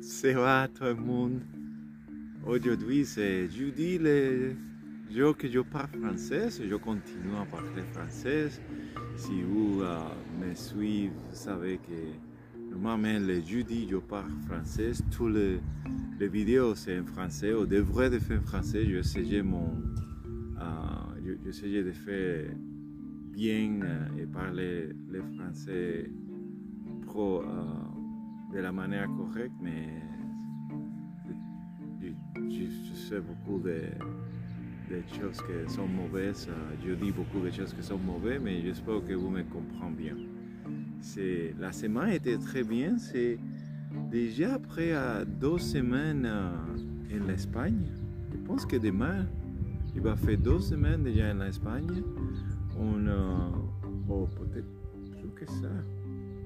Ça va tout le monde Aujourd'hui c'est jeudi, le jour que je parle français, je continue à parler français. Si vous euh, me suivez, vous savez que normalement le jeudi je parle français. Toutes les, vidéos c'est en français, ou devrait de faire français. Je essayé mon, euh, je, de faire bien euh, et parler le français pro de la manière correcte, mais je, sais beaucoup de, choses qui sont mauvaises. Je dis beaucoup de choses qui sont mauvaises, mais j'espère que vous me comprenez bien. La semaine était très bien. C'est déjà après deux semaines en Espagne. Je pense que demain, il va faire deux semaines déjà en Espagne. On, peut-être plus que ça.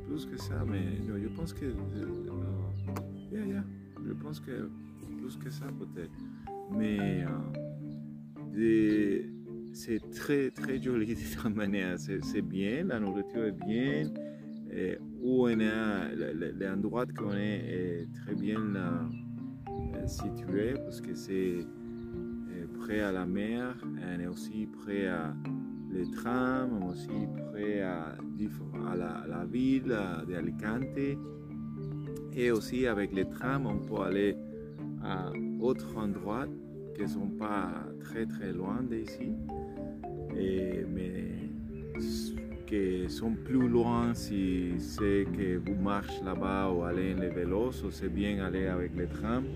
Plus que ça, mais je pense que. Uh, je pense que plus que ça peut-être. Mais euh, c'est très très joli de toute manière. C'est bien, la nourriture est bien. Et où on est, l'endroit qu'on est est très bien euh, situé parce que c'est euh, près à la mer, est aussi près à les trams, aussi près à, à la, la, ville d'Alicante. Et aussi avec les trams, on peut aller à autres endroits qui ne sont pas très très loin d'ici, mais qui sont plus loin si c'est que vous marchez là-bas ou allez en les vélos, c'est bien aller avec les trams.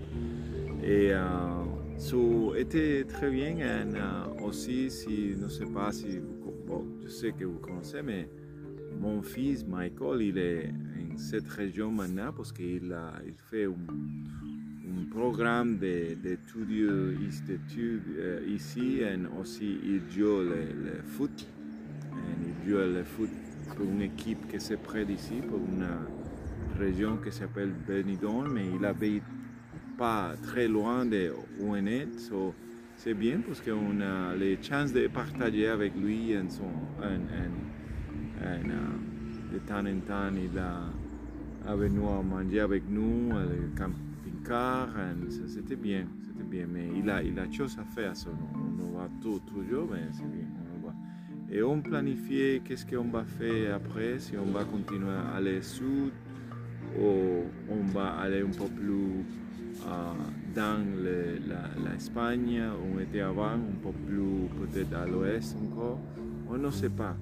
Et euh, ça était très bien euh, aussi, si, je ne sais pas si vous, je sais que vous connaissez, mais mon fils Michael, il est en cette région maintenant parce qu'il il fait un, un programme d'études euh, ici et aussi il joue le, foot. il joue le foot pour une équipe qui est près d'ici, pour une région qui s'appelle Benidorm, mais il n'habite pas très loin de où on est. c'est bien parce qu'on a les chances de partager avec lui son, euh, de temps en temps il a venu à manger avec nous, le camp car c'était bien, c'était bien, mais il a, il a chose à faire, on, on va tout, toujours, mais c'est bien. Et on planifie qu'est-ce qu'on va faire après, si on va continuer à aller sud, ou on va aller un peu plus dans l'Espagne, où on était avant, un peu plus peut-être à l'ouest encore, on ne sait pas.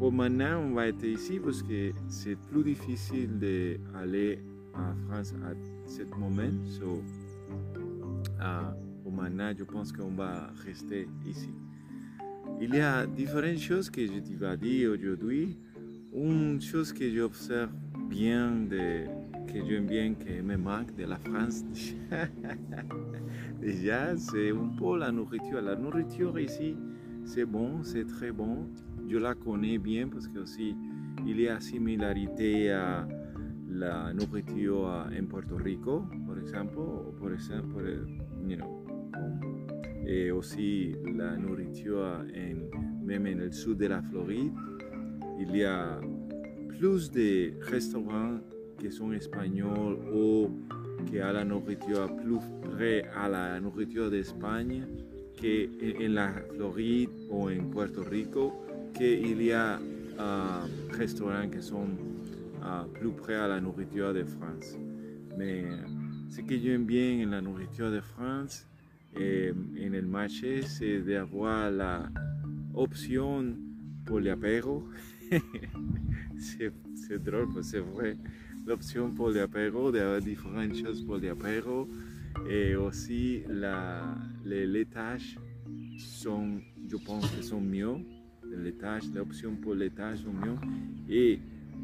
Pour maintenant, on va être ici parce que c'est plus difficile d'aller en France à ce moment. So, uh, pour maintenant, je pense qu'on va rester ici. Il y a différentes choses que je vais dire aujourd'hui. Une chose que j'observe bien, de, que j'aime bien, que me manque de la France, déjà, c'est un peu la nourriture. La nourriture ici, c'est bon, c'est très bon je la connais bien parce que aussi il y a similarité à la nourriture en Puerto Rico, por ejemplo, por ejemplo, you et aussi la nourriture en, même en el sud de la Floride. Il y a plus de restaurants qui sont espagnols ou qui ont la nourriture plus près à la nourriture d'Espagne qu'en la Floride ou en Puerto Rico qu'il y a uh, restaurants qui sont uh, plus près à la nourriture de France. Mais ce que j'aime bien en la nourriture de France et en el marché, c'est d'avoir la option pour l'apéro. c'est drôle, c'est vrai. L'option pour l'apéro, différentes choses pour l'apéro. Et aussi, la, les laitages sont, je pense que sont mieux l'étage, l'option pour l'étage au mieux. Et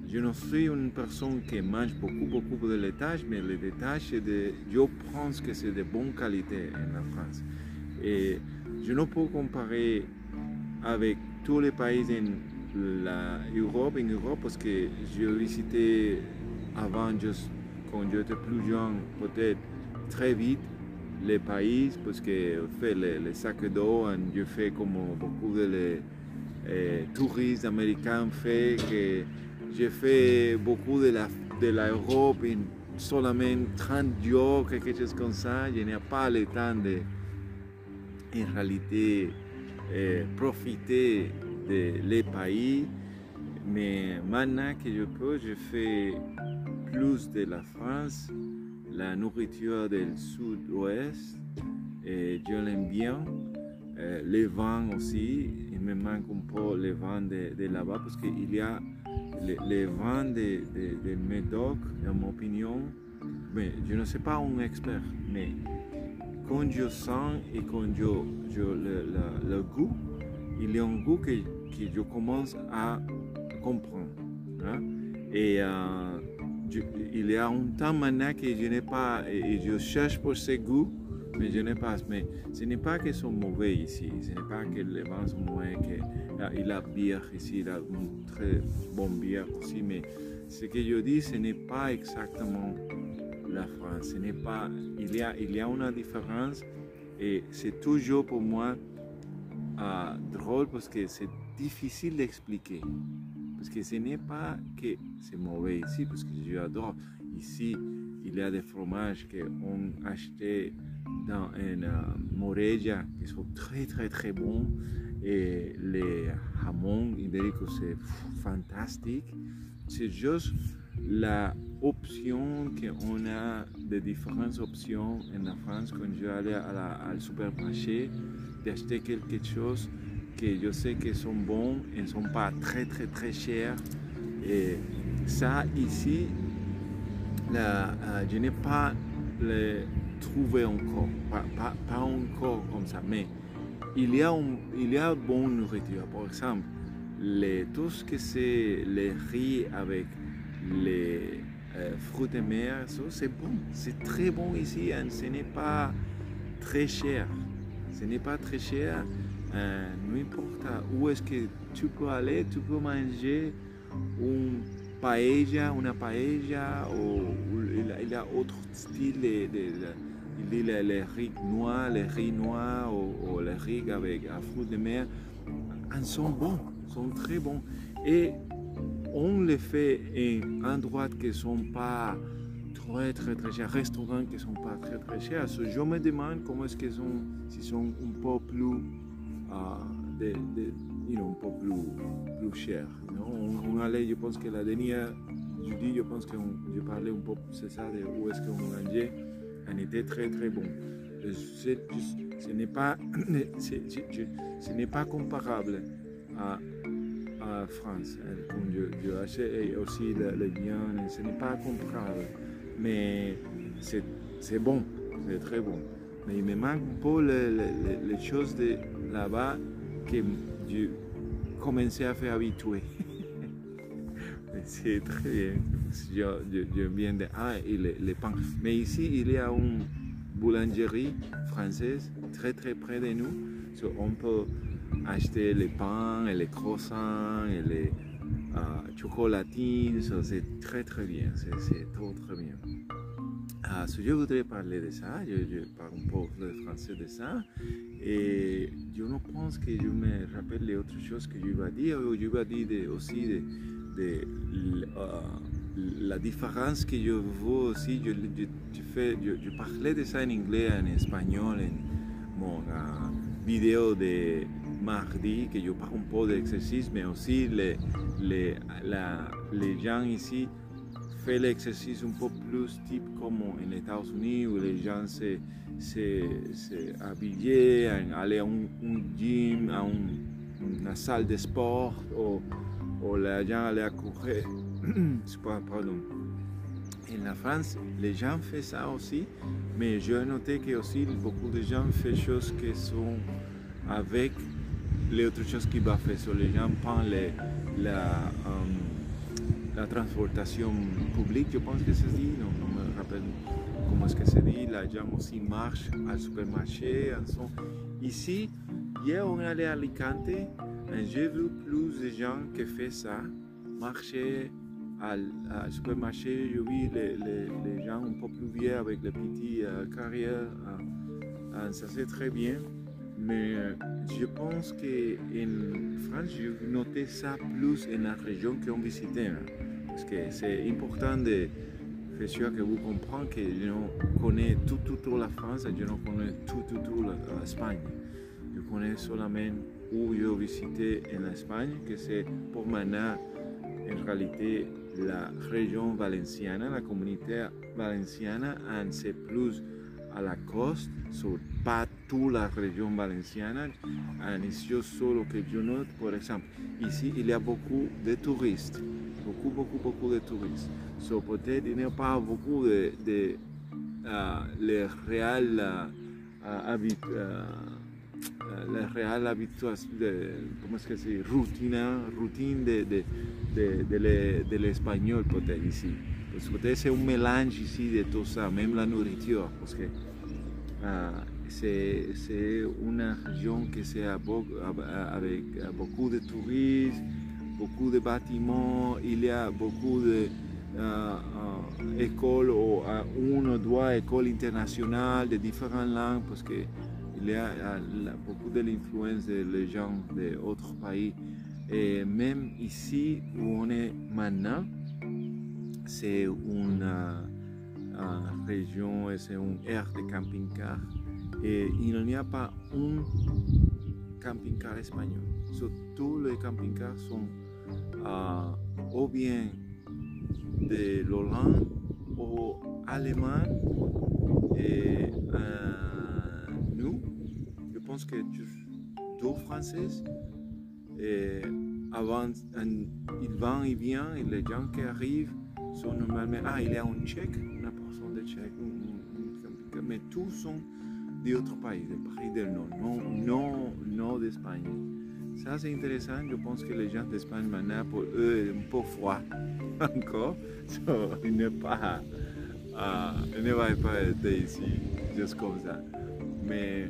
je ne suis une personne qui mange beaucoup, beaucoup de l'étage, mais le l'étage, de, je pense que c'est de bonne qualité en France. Et je ne peux comparer avec tous les pays en Europe, en Europe parce que j'ai visité avant, juste, quand j'étais plus jeune, peut-être très vite les pays, parce que je fais les, sacs d'eau, je fais comme beaucoup de les, euh, touristes américains fait que j'ai fait beaucoup de la de l'Europe en seulement 30 jours, quelque chose comme ça. Je n'ai pas le temps de, en réalité, euh, profiter de les pays. Mais maintenant que je peux, je fais plus de la France, la nourriture du sud-ouest, et je l'aime bien. Euh, les vins aussi, il me manque un peu les vins de, de là-bas parce qu'il y a les, les vins de, de, Médoc, en mon opinion, mais je ne suis pas un expert, mais quand je sens et quand je, je le, le, le, goût, il y a un goût que, que je commence à comprendre. Hein? Et euh, il y a un temps maintenant que je n'ai pas, et je cherche pour ce goût, mais je n'ai pas. Mais ce n'est pas qu'ils sont mauvais ici, ce n'est pas que les vins sont mauvais, qu'il a bière ici, il a une très bonne bière aussi, mais ce que je dis, ce n'est pas exactement la France. Ce n'est pas, il y a, il y a une différence et c'est toujours pour moi euh, drôle parce que c'est difficile d'expliquer. Parce que ce n'est pas que c'est mauvais ici, parce que j'adore. Ici, il y a des fromages qu'on achetait dans un uh, Morelia qui sont très très très bons et les jamons ibéricos c'est fantastique. C'est juste la option qu'on a de différentes options en France quand je vais à au supermarché d'acheter quelque chose que je sais qu'ils sont bons et ne sont pas très très très chers. Et ça ici, la, uh, je n'ai pas le trouver encore, pas, encore comme ça, mais il y a, un, bonne nourriture. Par exemple, tout ce que c'est les riz avec les euh, fruits de mer, c'est bon, c'est très bon ici, hein. ce n'est pas très cher. Ce n'est pas très cher, euh, n'importe où est-ce que tu peux aller, tu peux manger un paella, una paella, ou, il y a autre style il dit les, les riz noirs, les riz noirs ou, les riz avec un fruit de mer, ils sont bons, sont très bons. Et on les fait en endroits qui ne sont pas très très très chers, restaurants qui ne sont pas très très chers. Je me demande comment est-ce qu'ils sont, s'ils sont un peu plus, you know, un peu plus, plus chers. On, on, allait, je pense que la dernière jeudi, je pense que je parlais un peu, c'est ça, de où est-ce qu'on mangeait en était très très bon. Ce n'est pas, ce n'est pas comparable à, à France. Comme je, je achète aussi le, le ce n'est pas comparable. Mais c'est bon, c'est très bon. Mais il me manque peu les, les, choses de là-bas que je commençais à faire habituer. c'est très bien. Je, viens de ah, et les, pains. Mais ici, il y a une boulangerie française très très près de nous. So, on peut acheter les pains et les croissants et les uh, chocolatines. So, c'est très très bien. C'est trop très bien. So, je voudrais parler de ça. Je, parle un peu le français de ça. Et je ne pense que je me rappelle les autres choses que je vais dire. Je vais dire aussi de de uh, la différence que je vois aussi, je, je, je, fais, je, parlais de ça en anglais, en espagnol, en mon uh, vidéo de mardi, que je parle un peu d'exercice, mais aussi les, les, la, les gens ici font l'exercice un peu plus type comme en États-Unis, où les gens se, se, se habillaient, aller à un, gym, à un, une salle de sport, ou, les gens allaient courir. Pardon. En la France, les gens font ça aussi, mais j'ai noté que aussi beaucoup de gens font choses qui sont avec les autres choses qu'ils va faire. Les gens prennent les, la, um, la transportation publique, je pense que c'est dit, non, non me rappelle comment est-ce que c'est dit. Les gens aussi marchent au supermarché. Sont... Ici, hier on est allé à Alicante j'ai vu plus de gens qui font ça, marcher à supermarché. J'ai vu les, gens un peu plus vieux avec les petites euh, carrières. Euh, ça c'est très bien. Mais euh, je pense qu'en France, je noté ça plus en la région qu'on visitait. Parce que c'est important de faire sûr que vous comprenez que je ne connais tout, tout, tout la France et je ne connais tout, tout, tout l'Espagne. Je connais seulement où j'ai visité en Espagne, que c'est pour maintenant en réalité la région valenciana, la communauté valenciana, en c'est plus à la coste, sur pas toute la région valenciana, en ici solo que je note, par exemple, ici il y a beaucoup de touristes, beaucoup, beaucoup, beaucoup de touristes. So, peut-être a pas beaucoup de, de les euh, euh, la réelle habituation, de, comment est-ce que c'est, routine, routine de, de, de, de l'e- de l'espagnol. Parce que peut-être c'est un mélange ici de tout ça, même la nourriture, parce que c'est à beau- à- avec beaucoup de beaucoup de bâtiments, il y a beaucoup de euh, euh, ou euh, une ou deux écoles internationales de différentes langues parce que il y a beaucoup de l'influence des gens d'autres pays. Et même ici où on est maintenant, c'est une région et c'est une aire de camping-car. Et il n'y a pas un camping-car espagnol. Tous les camping-cars sont ou bien de l'Hollande ou allemand. Et euh, nous, je pense que deux Français, et avant, ils vont et viennent, et les gens qui arrivent sont normalement, ah, il y a un Tchèque, une personne de Tchèque, mais tous sont d'autres pays, des pays du Nord, non, non, non d'Espagne. Ça, c'est intéressant. Je pense que les gens d'Espagne, maintenant, pour eux, un peu froid encore. So, il n'est pas, ah, il ne va pas être ici, juste comme ça. Mais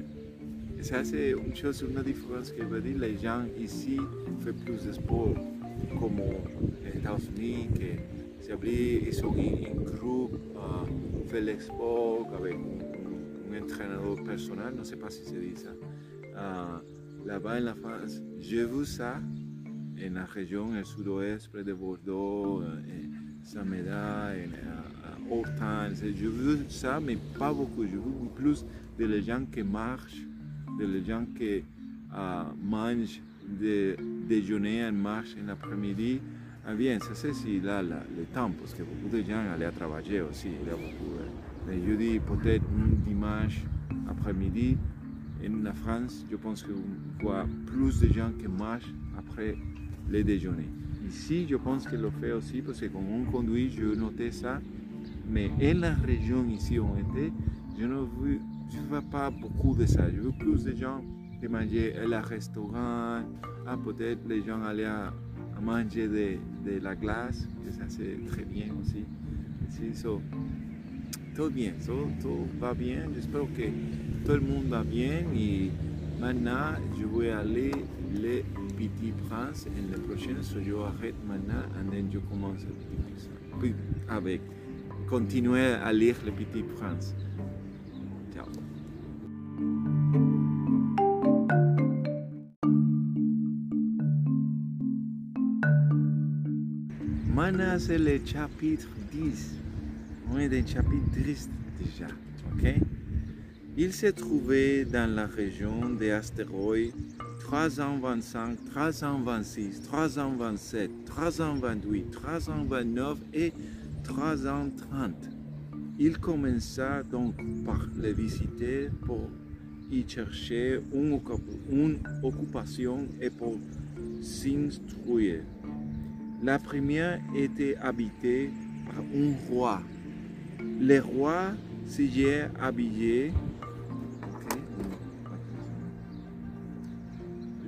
ça, c'est une chose, une différence que veut dire les gens ici font plus de sport, comme aux États-Unis, que s'abrient, ils sont en groupe, uh, fait l'expo avec un, entraîneur personnel, je ne sais pas si c'est dit ça. Ah, Là-bas en France, j'ai vu ça en la région, sud-ouest, près de Bordeaux, euh, et, euh, euh, Hortense. J'ai vu ça, mais pas beaucoup. J'ai vu plus de les gens qui marchent, de les gens qui euh, mangent, de déjeuner en marche en l'après-midi. Ah bien, ça c'est si là, là, le temps, parce que beaucoup de gens allaient à travailler aussi. A beaucoup, je dis peut-être un dimanche après-midi, en la France, je pense qu'on voit plus de gens qui marchent après le déjeuner. Ici, je pense que le fait aussi parce que quand on conduit, je notais ça. Mais en la région ici où on était, je ne vois pas beaucoup de ça. Je veux plus de gens qui mangeaient à la restaurant. Ah, peut-être les gens allaient à, manger de, de la glace, et ça c'est très bien aussi. Ici, so, tout bien, tout, tout va bien. J'espère que tout le monde va bien. Et maintenant, je vais aller les Petit Prince. Et le prochain, so je arrête maintenant et je commence le avec continuer à lire le Petit Prince. Ciao. Maintenant, c'est le chapitre 10. On est le chapitre 10 déjà. ok? Il s'est trouvé dans la région des astéroïdes 325, 326, 327, 328, 329 et 330. Il commença donc par les visiter pour y chercher une occupation et pour s'instruire. La première était habitée par un roi. Le roi s'y habillé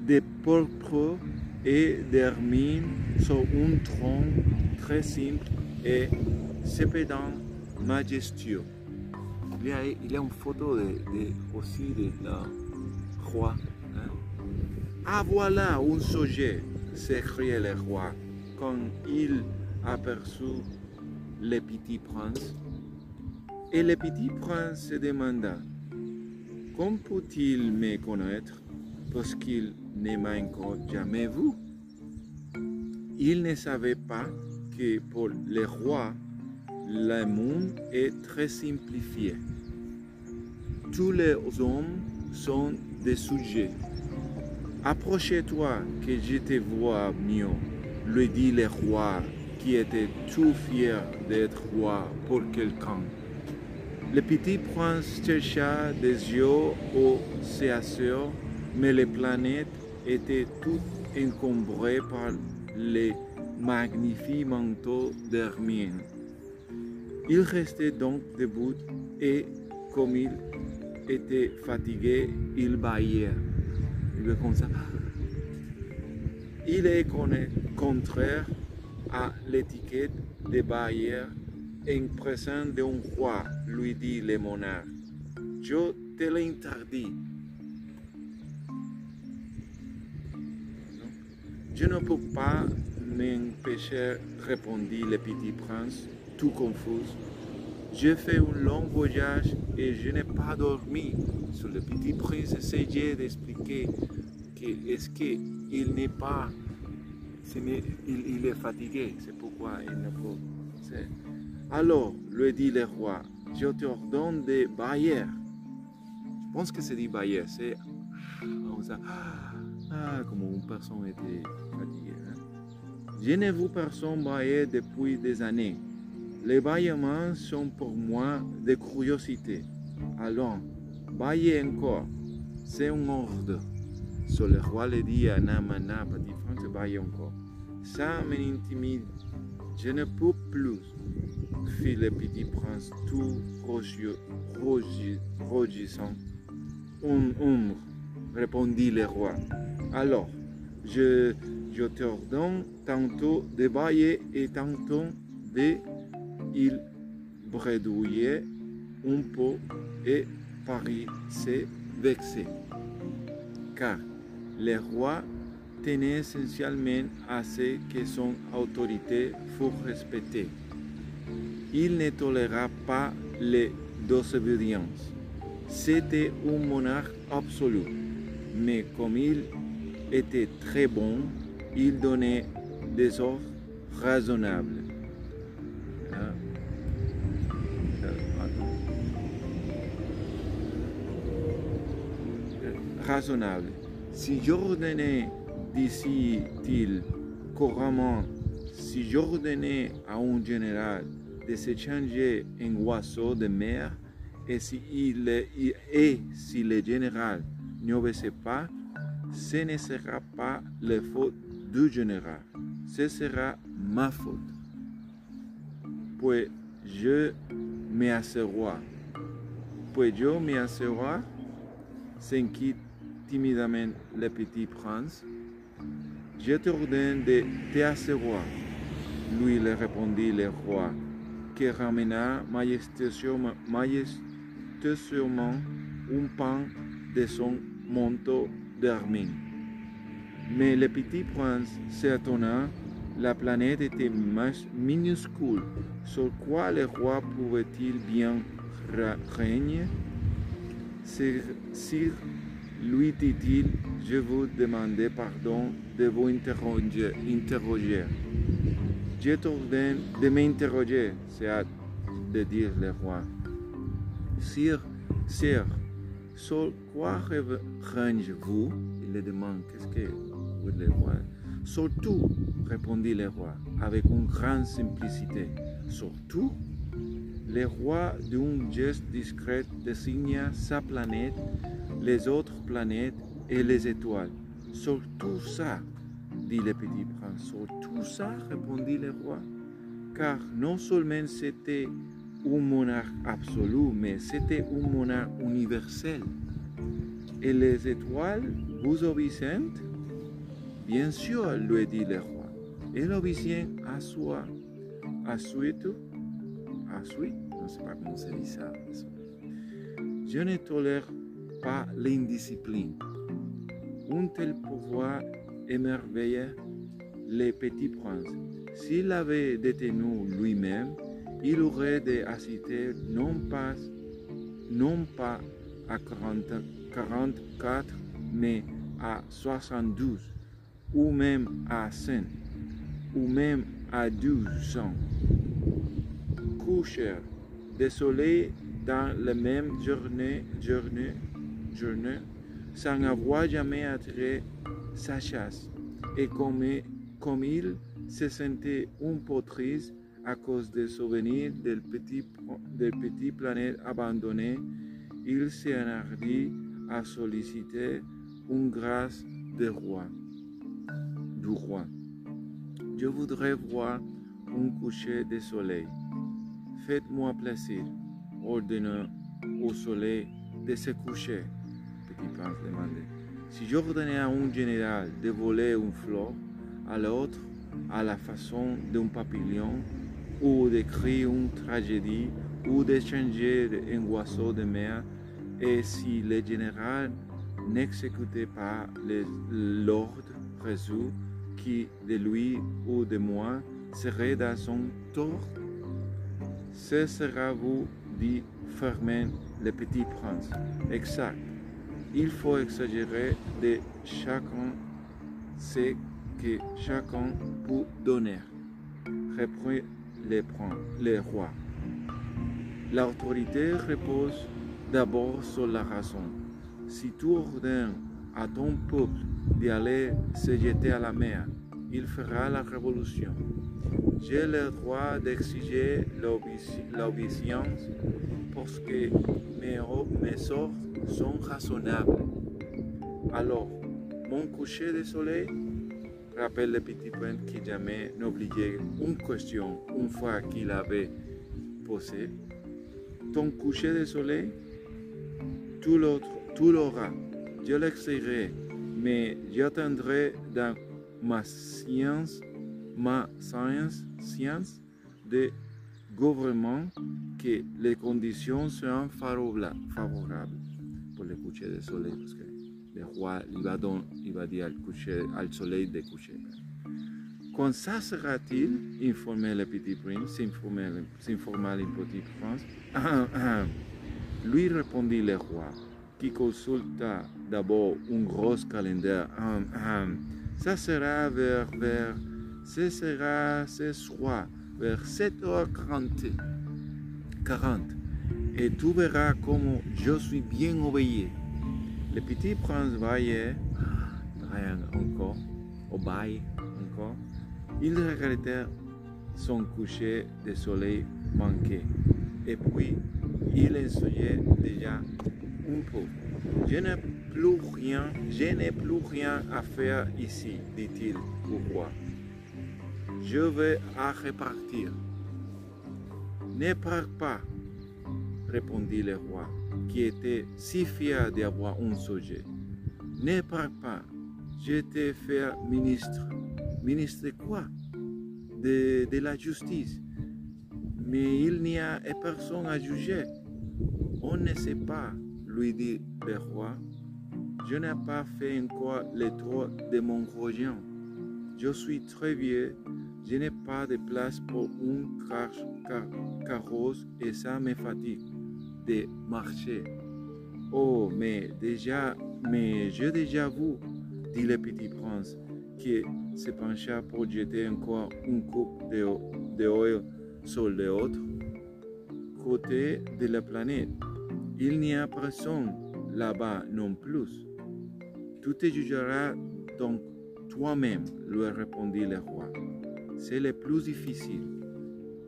de pourpre et d'hermine sur un tronc très simple et cependant majestueux. Il y a, il y a une photo de, de- aussi de la roi. hein. Ah voilà un sujet, s'écria le roi quand il aperçut le petit prince. Et le petit prince se demanda comment peut-il me connaître parce qu'il ne m'a encore jamais vu Il ne savait pas que pour les rois, le monde est très simplifié. Tous les hommes sont des sujets. Approchez-toi que je te vois mieux, lui dit le roi qui était tout fier d'être roi pour quelqu'un. Le petit prince chercha des yeux au CSO, mais les planètes étaient toutes encombrées par les magnifiques manteaux d'hermine. Il restait donc debout et, comme il était fatigué, il baillait. Il comme ça. Il est contraire à l'étiquette des bailleurs en présence d'un roi, lui dit le monarque. Je te l'interdis. Je ne peux pas m'empêcher, répondit le petit prince, tout confus. J'ai fait un long voyage et je n'ai pas dormi. Le petit prince essayait d'expliquer que est-ce qu'il n'est pas, il, est fatigué, c'est pourquoi il ne peut. Alors, lui dit le roi, je t'ordonne de bailler. Je pense que c'est dit bailler, c'est ah, comme une personne était fatiguée. Hein. Je ne vous personne bailler depuis des années. Les bâillements sont pour moi des curiosités. Allons, baillez encore. C'est un ordre. So, le roi le dit à Namana, petit frère, baille encore. Ça m'intimide. Je ne peux plus, fit le petit prince tout rougissant. Hum, hum, répondit le roi. Alors, je, je t'ordonne tantôt de bailler et tantôt de il bredouillait un peu et Paris s'est vexé. Car le roi tenait essentiellement à ce que son autorité fût respectée. Il ne toléra pas les désobédiences. C'était un monarque absolu, mais comme il était très bon, il donnait des ordres raisonnables. raisonnable. Si j'ordonnais, dit-il couramment, si j'ordonnais à un général de se changer en oiseau de mer, et si, il, et si le général n'obéissait pas, ce ne sera pas la faute du général, ce sera ma faute. Puis je m'asseoir. Puis je m'asseoir, s'inquiète timidement le petit prince. Je t'ordonne de t'asseoir, lui le répondit le roi, qui ramena majestueusement, majestueusement un pan de son manteau d'hermine. Mais le petit prince s'étonna, la planète était minuscule, sur quoi le roi pouvait-il bien régner? Lui dit-il, je vous demandais pardon de vous interroger. interroger. T'ordonne de m'interroger, c'est de dire le roi. Sire, sire, sur quoi règne-vous Il le demande, qu'est-ce que vous le roi Surtout, répondit le roi, avec une grande simplicité. Surtout, le roi d'un geste discret désigna sa planète les autres planètes et les étoiles. Sur tout ça, dit le petit sur tout ça, répondit le roi, car non seulement c'était un monarque absolu, mais c'était un monarque universel. Et les étoiles vous obéissent? Bien sûr, lui dit le roi. Elle obéissent à soi, à suite, à suite, je ne sais pas comment dit ça. Je ne tolère pas l'indiscipline. Un tel pouvoir émerveillait les petits princes. S'il avait détenu lui-même, il aurait d'assister non pas, non pas à 40 44, mais à 72, ou même à 100, ou même à 1200. Coucher des soleils dans la même journée, journée, journée sans avoir jamais attiré sa chasse. Et comme, comme il se sentait un peu triste à cause des souvenirs des petits, des petits planètes abandonnées, il s'est enhardit à solliciter une grâce du roi. Du roi. Je voudrais voir un coucher de soleil. Faites-moi plaisir, ordonna au soleil de se coucher. Petit prince demandait. Si j'ordonnais à un général de voler une fleur, à l'autre, à la façon d'un papillon, ou d'écrire une tragédie, ou d'échanger un oiseau de mer, et si le général n'exécutait pas l'ordre reçu, qui de lui ou de moi serait dans son tort, ce sera vous, dit Fermin le petit prince. Exact. Il faut exagérer de chacun ce que chacun peut donner. Reprit le, roi. L'autorité repose d'abord sur la raison. Si tu ordonnes à ton peuple d'aller se jeter à la mer, il fera la révolution. J'ai le droit d'exiger l'obéissance parce que mes, mes ordres sont raisonnables. Alors, mon coucher de soleil rappelle le petit prince qui jamais n'oubliait une question une fois qu'il avait posé. Ton coucher de soleil tout l'aura. Je l'extraire, mais j'attendrai dans ma science, ma science, science de gouvernement que les conditions seront favorables pour le coucher du soleil, le roi il va, il va dire al, coucher, al soleil de coucher. Quand ça sera-t-il, informé le petit prince, s'informa le petit prince, lui répondit le roi, qui consulta d'abord un gros calendrier. Ça sera vers, vers, ce soir, vers 7h40. 40. Et tu verras comment je suis bien obéi. Le petit prince voyait, rien encore, obéit encore. Il regrettait son coucher de soleil manqué. Et puis, il essayait déjà un peu. Je n'ai plus rien, je n'ai plus rien à faire ici, dit-il au roi. Je vais à repartir. Ne pars pas, répondit le roi, qui était si fier d'avoir un sujet. Ne pars pas, je t'ai fait ministre. Ministre quoi? De, de la justice. Mais il n'y a personne à juger. On ne sait pas, lui dit le roi. Je n'ai pas fait encore le tour de mon royaume. Je suis très vieux, je n'ai pas de place pour un car car carrosse et ça me fatigue marcher. Oh, mais déjà, mais j'ai déjà vu, dit le petit prince, qui se pencha pour jeter encore une coupe d'eau sur l'autre côté de la planète. Il n'y a personne là-bas non plus. Tu te jugeras donc toi-même, lui répondit le roi. C'est le plus difficile.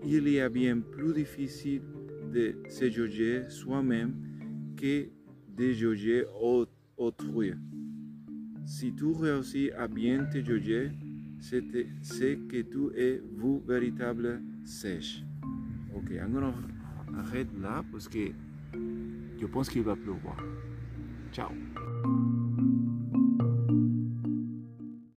Il y a bien plus difficile de se juger soi-même que de juger autrui. Si tu réussis à bien te juger, c'est que tu es vous véritable sèche. Ok, alors arrête là parce que je pense qu'il va pleuvoir. Ciao.